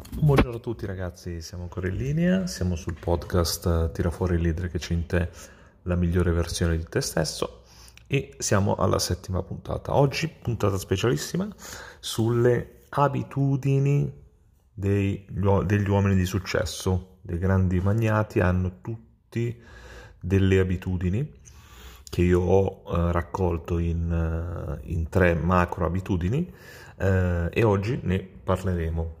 Buongiorno a tutti ragazzi, siamo ancora in linea, siamo sul podcast Tira fuori il leader che c'è in te, la migliore versione di te stesso e siamo alla settima puntata. Oggi puntata specialissima sulle abitudini dei, degli uomini di successo, dei grandi magnati hanno tutti delle abitudini che io ho eh, raccolto in, uh, in, tre macro abitudini eh, e oggi ne parleremo.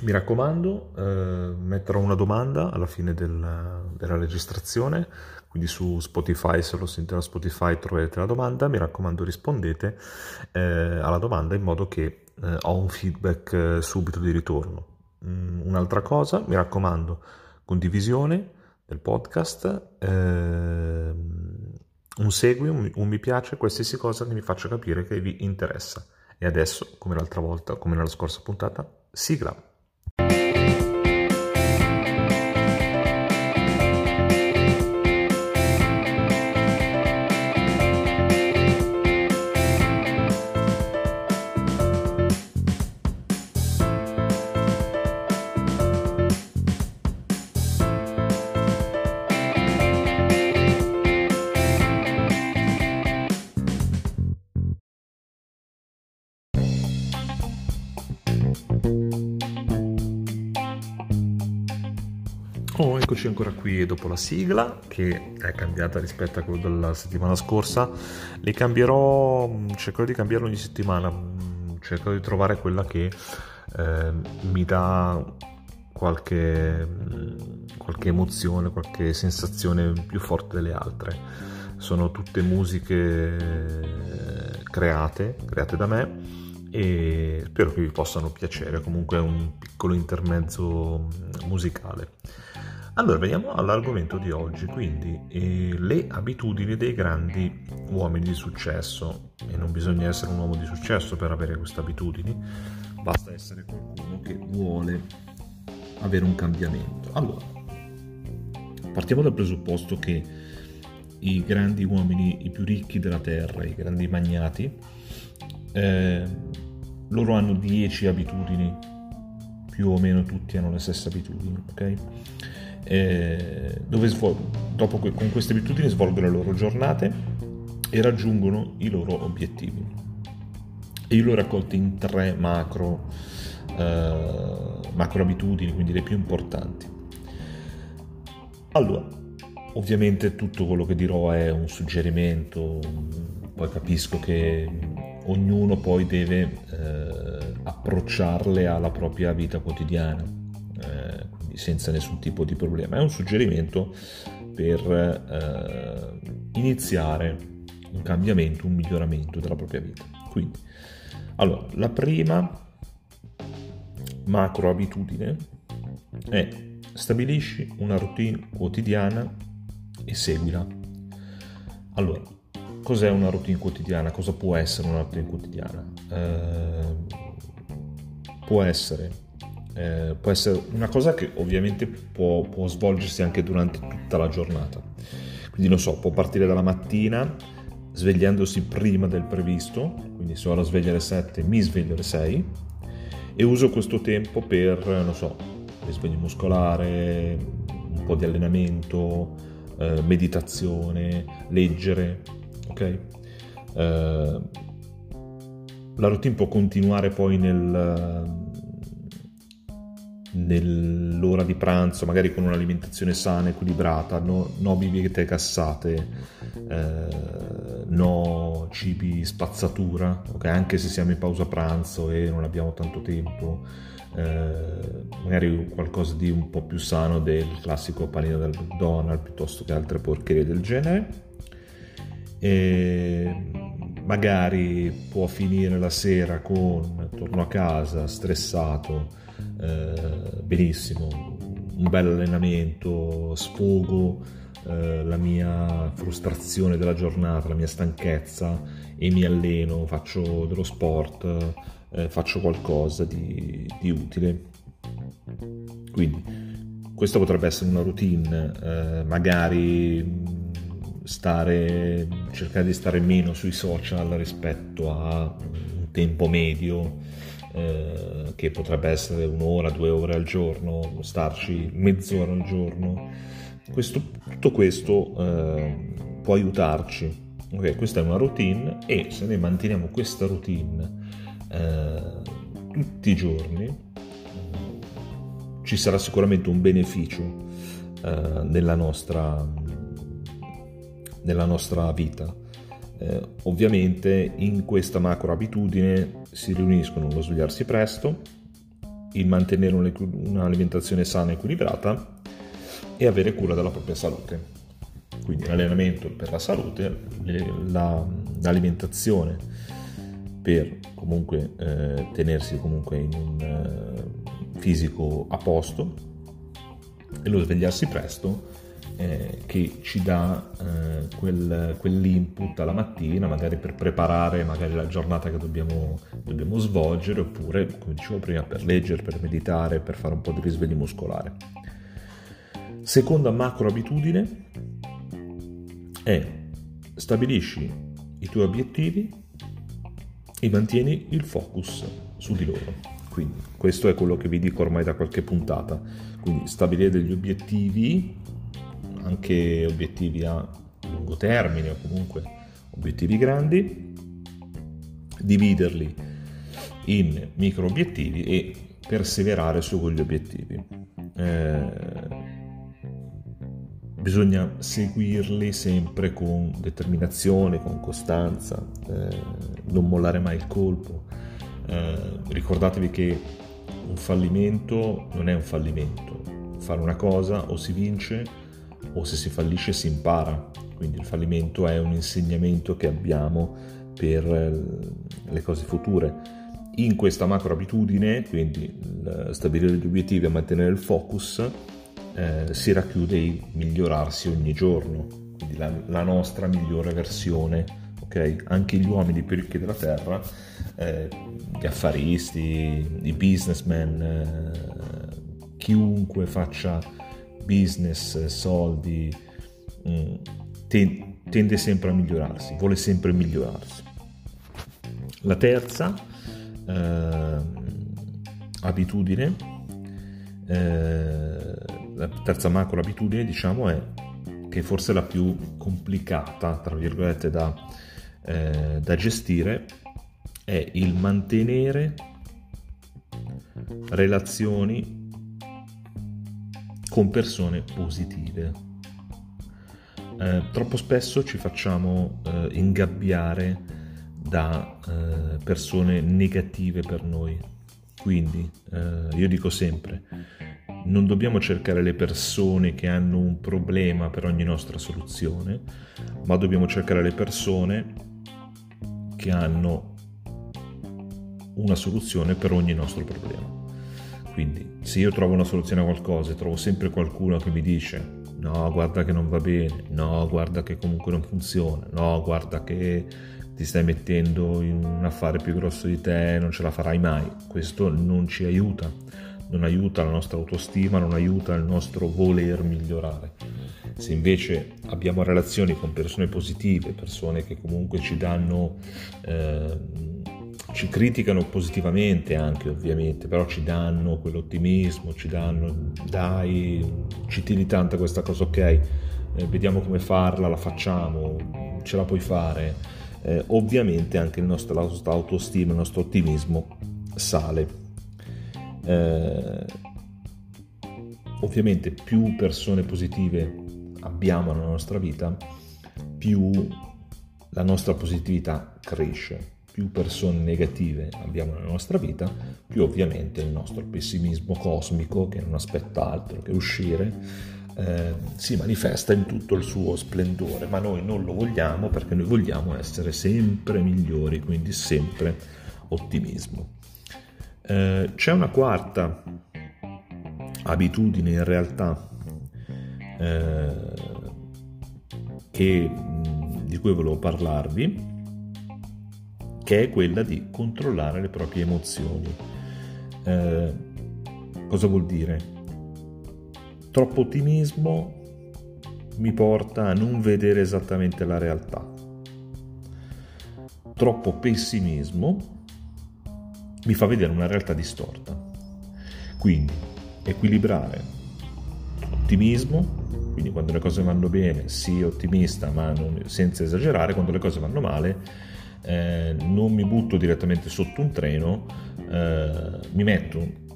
Mi raccomando, eh, metterò una domanda alla fine del, della registrazione, quindi su Spotify, se lo sentite da Spotify troverete la domanda, mi raccomando rispondete eh, alla domanda in modo che eh, ho un feedback eh, subito di ritorno. Mm, un'altra cosa, mi raccomando, condivisione del podcast, ehm, un segui, un, un mi piace, qualsiasi cosa che mi faccia capire che vi interessa. E adesso, come l'altra volta, come nella scorsa puntata, sigla. Oh, eccoci ancora qui dopo la sigla che è cambiata rispetto a quello della settimana scorsa. Le cambierò, mm, cercherò di cambiarlo ogni settimana, mm, cercherò di trovare quella che eh, mi dà qualche, mm, qualche emozione, qualche sensazione più forte delle altre. Sono tutte musiche create, create da me e spero che vi possano piacere, comunque è un piccolo intermezzo musicale. Allora, veniamo all'argomento di oggi, quindi eh, le abitudini dei grandi uomini di successo. E non bisogna essere un uomo di successo per avere queste abitudini, basta essere qualcuno che vuole avere un cambiamento. Allora, partiamo dal presupposto che i grandi uomini, i più ricchi della terra, i grandi magnati, eh, loro hanno 10 abitudini, più o meno tutti hanno le stesse abitudini, ok? Eh, dove svol- dopo que- con queste abitudini svolgono le loro giornate e raggiungono i loro obiettivi. E io l'ho raccolto in tre macro, eh, macro abitudini, quindi le più importanti. Allora, ovviamente tutto quello che dirò è un suggerimento, poi capisco che ognuno poi deve eh, approcciarle alla propria vita quotidiana. Eh, senza nessun tipo di problema. È un suggerimento per eh, iniziare un cambiamento, un miglioramento della propria vita. Quindi, allora, la prima macro abitudine è stabilisci una routine quotidiana e seguila. Allora, cos'è una routine quotidiana? Cosa può essere una routine quotidiana? Eh, può essere eh, può essere una cosa che ovviamente può, può, svolgersi anche durante tutta la giornata. Quindi non so, può partire dalla mattina svegliandosi prima del previsto, quindi se ho la sveglia alle 7 mi sveglio alle 6 e uso questo tempo per, non so, risveglio muscolare, un po' di allenamento, eh, meditazione, leggere, ok? Eh, la routine può continuare poi nel nell'ora di pranzo, magari con un'alimentazione sana, equilibrata, no, no bibite gassate, eh, no cibi spazzatura, okay? anche se siamo in pausa pranzo e non abbiamo tanto tempo, eh, magari qualcosa di un po' più sano del classico panino del McDonald's piuttosto che altre porcherie del genere. E magari può finire la sera con torno a casa stressato eh, benissimo, un bel allenamento, sfogo eh, la mia frustrazione della giornata, la mia stanchezza e mi alleno, faccio dello sport, eh, faccio qualcosa di, di, utile. Quindi questa potrebbe essere una routine, eh, magari stare, cercare di stare meno sui social rispetto a un tempo medio eh, che potrebbe essere un'ora, due ore al giorno, starci mezz'ora al giorno. Questo, tutto questo eh, può aiutarci. Okay, questa è una routine e se noi manteniamo questa routine eh, tutti i giorni, ci sarà sicuramente un beneficio eh, nella, nostra, nella nostra vita. Eh, ovviamente in questa macro abitudine si riuniscono lo svegliarsi presto, il mantenere un'alimentazione sana e equilibrata e avere cura della propria salute. Quindi l'allenamento per la salute, la, l'alimentazione per comunque eh, tenersi comunque in un eh, fisico a posto e lo svegliarsi presto eh, che ci dà eh, quel, quell'input alla mattina, magari per preparare magari la giornata che dobbiamo, dobbiamo, svolgere, oppure, come dicevo prima, per leggere, per meditare, per fare un po' di risveglio muscolare. Seconda macro abitudine è stabilisci i tuoi obiettivi e mantieni il focus su di loro. Quindi questo è quello che vi dico ormai da qualche puntata. Quindi stabilire degli obiettivi, anche obiettivi a lungo termine o comunque obiettivi grandi, dividerli in micro obiettivi e perseverare su quegli obiettivi. Eh, bisogna seguirli sempre con determinazione, con costanza, eh, non mollare mai il colpo eh, ricordatevi che un fallimento non è un fallimento. Fare una cosa o si vince o se si fallisce si impara. Quindi il fallimento è un insegnamento che abbiamo per eh, le cose future. In questa macro abitudine, quindi stabilire gli obiettivi e mantenere il focus, eh, si racchiude il migliorarsi ogni giorno, quindi la, la nostra migliore versione ok? Anche gli uomini più ricchi della terra, eh, gli affaristi, i businessmen, eh, chiunque faccia business, soldi, mh, mm, ten- tende sempre a migliorarsi, vuole sempre migliorarsi. La terza eh, abitudine, eh, la terza macro abitudine diciamo è che forse la più complicata, tra virgolette, da, eh, da gestire è il mantenere relazioni con persone positive. Eh, troppo spesso ci facciamo eh, ingabbiare da eh, persone negative per noi. Quindi eh, io dico sempre, non dobbiamo cercare le persone che hanno un problema per ogni nostra soluzione, ma dobbiamo cercare le persone che hanno una soluzione per ogni nostro problema. Quindi se io trovo una soluzione a qualcosa trovo sempre qualcuno che mi dice no, guarda che non va bene, no, guarda che comunque non funziona, no, guarda che ti stai mettendo in un affare più grosso di te, non ce la farai mai, questo non ci aiuta, non aiuta la nostra autostima, non aiuta il nostro voler migliorare. Se invece abbiamo relazioni con persone positive, persone che comunque ci danno, eh, ci criticano positivamente anche ovviamente, però ci danno quell'ottimismo, ci danno, dai, ci tiri tanta questa cosa, ok, eh, vediamo come farla, la facciamo, ce la puoi fare. Eh, ovviamente anche il nostro, autostima, il nostro ottimismo sale. Eh, ovviamente più persone positive abbiamo nella nostra vita, più la nostra positività cresce. Più persone negative abbiamo nella nostra vita, più ovviamente il nostro pessimismo cosmico, che non aspetta altro che uscire, eh, si manifesta in tutto il suo splendore, ma noi non lo vogliamo perché noi vogliamo essere sempre migliori, quindi sempre ottimismo. Eh, c'è una quarta abitudine in realtà eh, che, di cui volevo parlarvi, che è quella di controllare le proprie emozioni. Eh, cosa vuol dire? Troppo ottimismo mi porta a non vedere esattamente la realtà. Troppo pessimismo mi fa vedere una realtà distorta. Quindi equilibrare ottimismo, quindi quando le cose vanno bene sii ottimista ma non, senza esagerare, quando le cose vanno male eh, non mi butto direttamente sotto un treno, eh, mi metto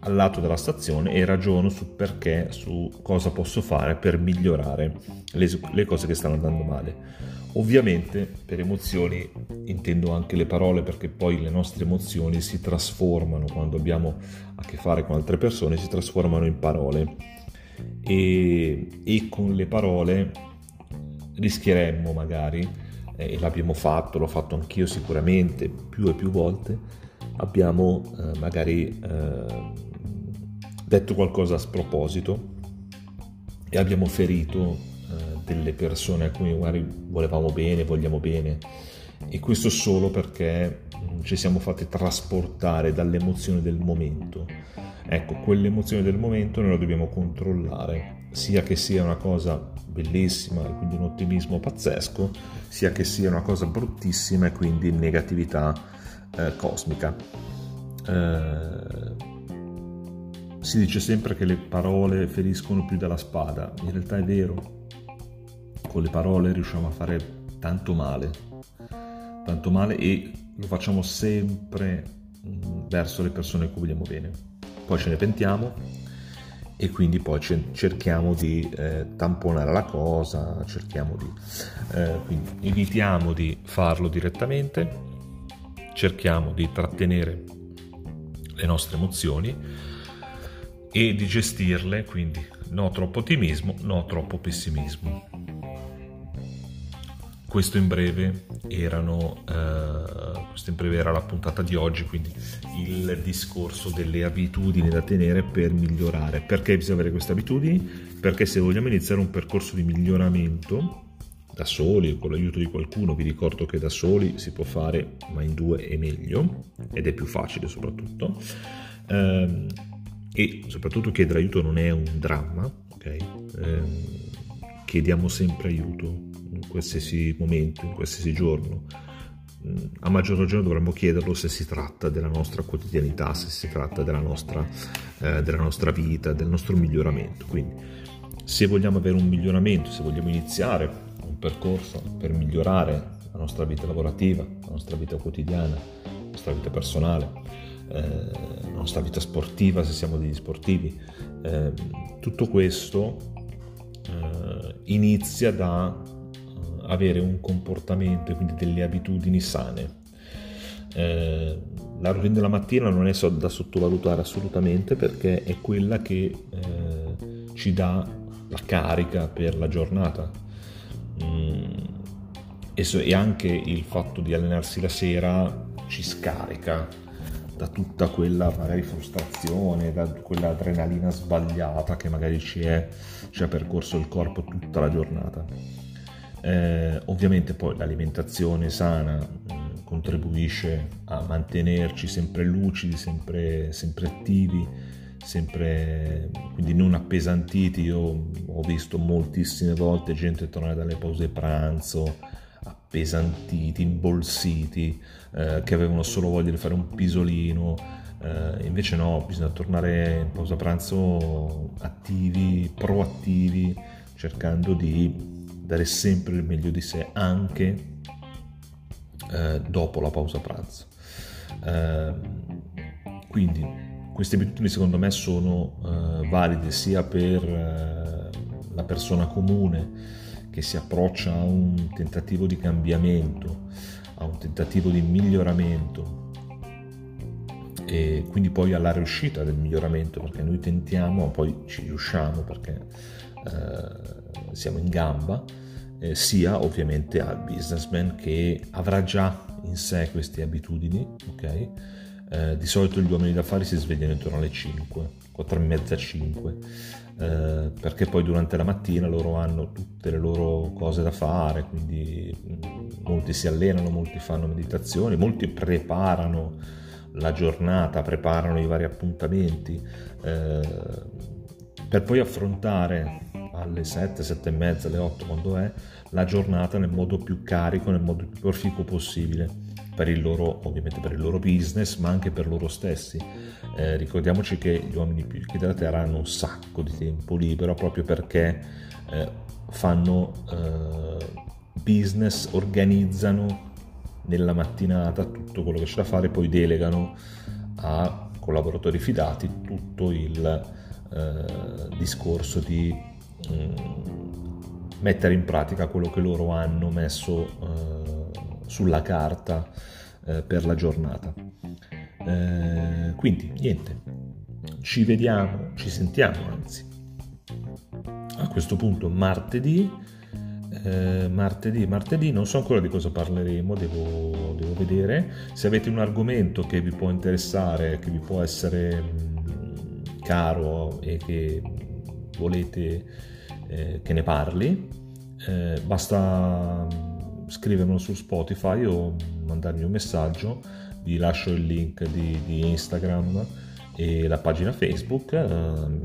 al lato della stazione e ragiono su perché, su cosa posso fare per migliorare le, le cose che stanno andando male. Ovviamente per emozioni intendo anche le parole perché poi le nostre emozioni si trasformano quando abbiamo a che fare con altre persone, si trasformano in parole e, e con le parole rischieremmo magari, eh, e l'abbiamo fatto, l'ho fatto anch'io sicuramente più e più volte, abbiamo eh, magari eh, detto qualcosa a sproposito e abbiamo ferito delle persone a cui magari volevamo bene, vogliamo bene e questo solo perché mm, ci siamo fatti trasportare dall'emozione del momento. Ecco, quell'emozione del momento noi la dobbiamo controllare, sia che sia una cosa bellissima e quindi un ottimismo pazzesco, sia che sia una cosa bruttissima e quindi negatività eh, cosmica. Eh, si dice sempre che le parole feriscono più della spada, in realtà è vero, con le parole riusciamo a fare tanto male, tanto male e lo facciamo sempre mm, verso le persone a cui vogliamo bene. Poi ce ne pentiamo e quindi poi cerchiamo di eh, tamponare la cosa, cerchiamo di... Eh, evitiamo di farlo direttamente, cerchiamo di trattenere le nostre emozioni e di gestirle, quindi no troppo ottimismo, no troppo pessimismo. Questo in breve, erano, eh, questo in breve era la puntata di oggi, quindi il discorso delle abitudini da tenere per migliorare. Perché bisogna avere queste abitudini? Perché se vogliamo iniziare un percorso di miglioramento da soli o con l'aiuto di qualcuno, vi ricordo che da soli si può fare, ma in due è meglio ed è più facile soprattutto. Ehm, e soprattutto chiedere aiuto non è un dramma, ok? Ehm, chiediamo sempre aiuto qualsiasi momento, in qualsiasi giorno. Mm, a maggior ragione dovremmo chiederlo se si tratta della nostra quotidianità, se si tratta della nostra, eh, della nostra vita, del nostro miglioramento. Quindi se vogliamo avere un miglioramento, se vogliamo iniziare un percorso per migliorare la nostra vita lavorativa, la nostra vita quotidiana, la nostra vita personale, eh, la nostra vita sportiva se siamo degli sportivi, eh, tutto questo eh, inizia da avere un comportamento e quindi delle abitudini sane. Eh, la routine della mattina non è da sottovalutare assolutamente perché è quella che eh, ci dà la carica per la giornata. Mm, e, so, e anche il fatto di allenarsi la sera ci scarica da tutta quella magari frustrazione, da quella adrenalina sbagliata che magari ci, è, ci ha percorso il corpo tutta la giornata. Eh, ovviamente poi l'alimentazione sana eh, contribuisce a mantenerci sempre lucidi, sempre, sempre attivi, sempre, quindi non appesantiti. Io ho visto moltissime volte gente tornare dalle pause pranzo appesantiti, imbolsiti, eh, che avevano solo voglia di fare un pisolino. Eh, invece no, bisogna tornare in pausa pranzo attivi, proattivi, cercando di dare sempre il meglio di sé anche eh, dopo la pausa pranzo. Eh, quindi queste abitudini secondo me sono eh, valide sia per eh, la persona comune che si approccia a un tentativo di cambiamento, a un tentativo di miglioramento e quindi poi alla riuscita del miglioramento perché noi tentiamo, poi ci riusciamo perché eh, siamo in gamba, eh, sia ovviamente al businessman che avrà già in sé queste abitudini, ok? Eh, di solito gli uomini d'affari si svegliano intorno alle 5, 4 e mezza, 5, eh, perché poi durante la mattina loro hanno tutte le loro cose da fare, quindi mm, molti si allenano, molti fanno meditazione, molti preparano la giornata, preparano i vari appuntamenti, eh, per poi affrontare alle 7, 7 e mezza, alle 8 quando è, la giornata nel modo più carico, nel modo più proficuo possibile. per il loro, ovviamente per il loro business, ma anche per loro stessi. Eh, ricordiamoci che gli uomini più ricchi della Terra hanno un sacco di tempo libero proprio perché eh, fanno eh, business, organizzano nella mattinata tutto quello che c'è da fare, poi delegano a collaboratori fidati tutto il eh, discorso di mettere in pratica quello che loro hanno messo eh, sulla carta eh, per la giornata. Eh, quindi niente, ci vediamo, ci sentiamo anzi. A questo punto martedì, eh, martedì, martedì, non so ancora di cosa parleremo, devo, devo, vedere. Se avete un argomento che vi può interessare, che vi può essere mh, mm, caro e che volete eh, che ne parli, eh, basta scrivermelo su Spotify o mandarmi un messaggio, vi lascio il link di, di Instagram e la pagina Facebook, eh,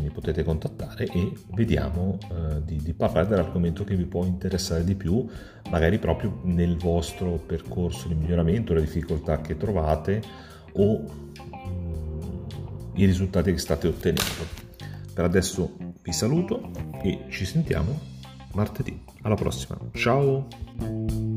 mi potete contattare e vediamo eh, di, di, parlare dell'argomento che vi può interessare di più, magari proprio nel vostro percorso di miglioramento, le difficoltà che trovate o mm, i risultati che state ottenendo. Per adesso vi saluto e ci sentiamo martedì. Alla prossima. Ciao!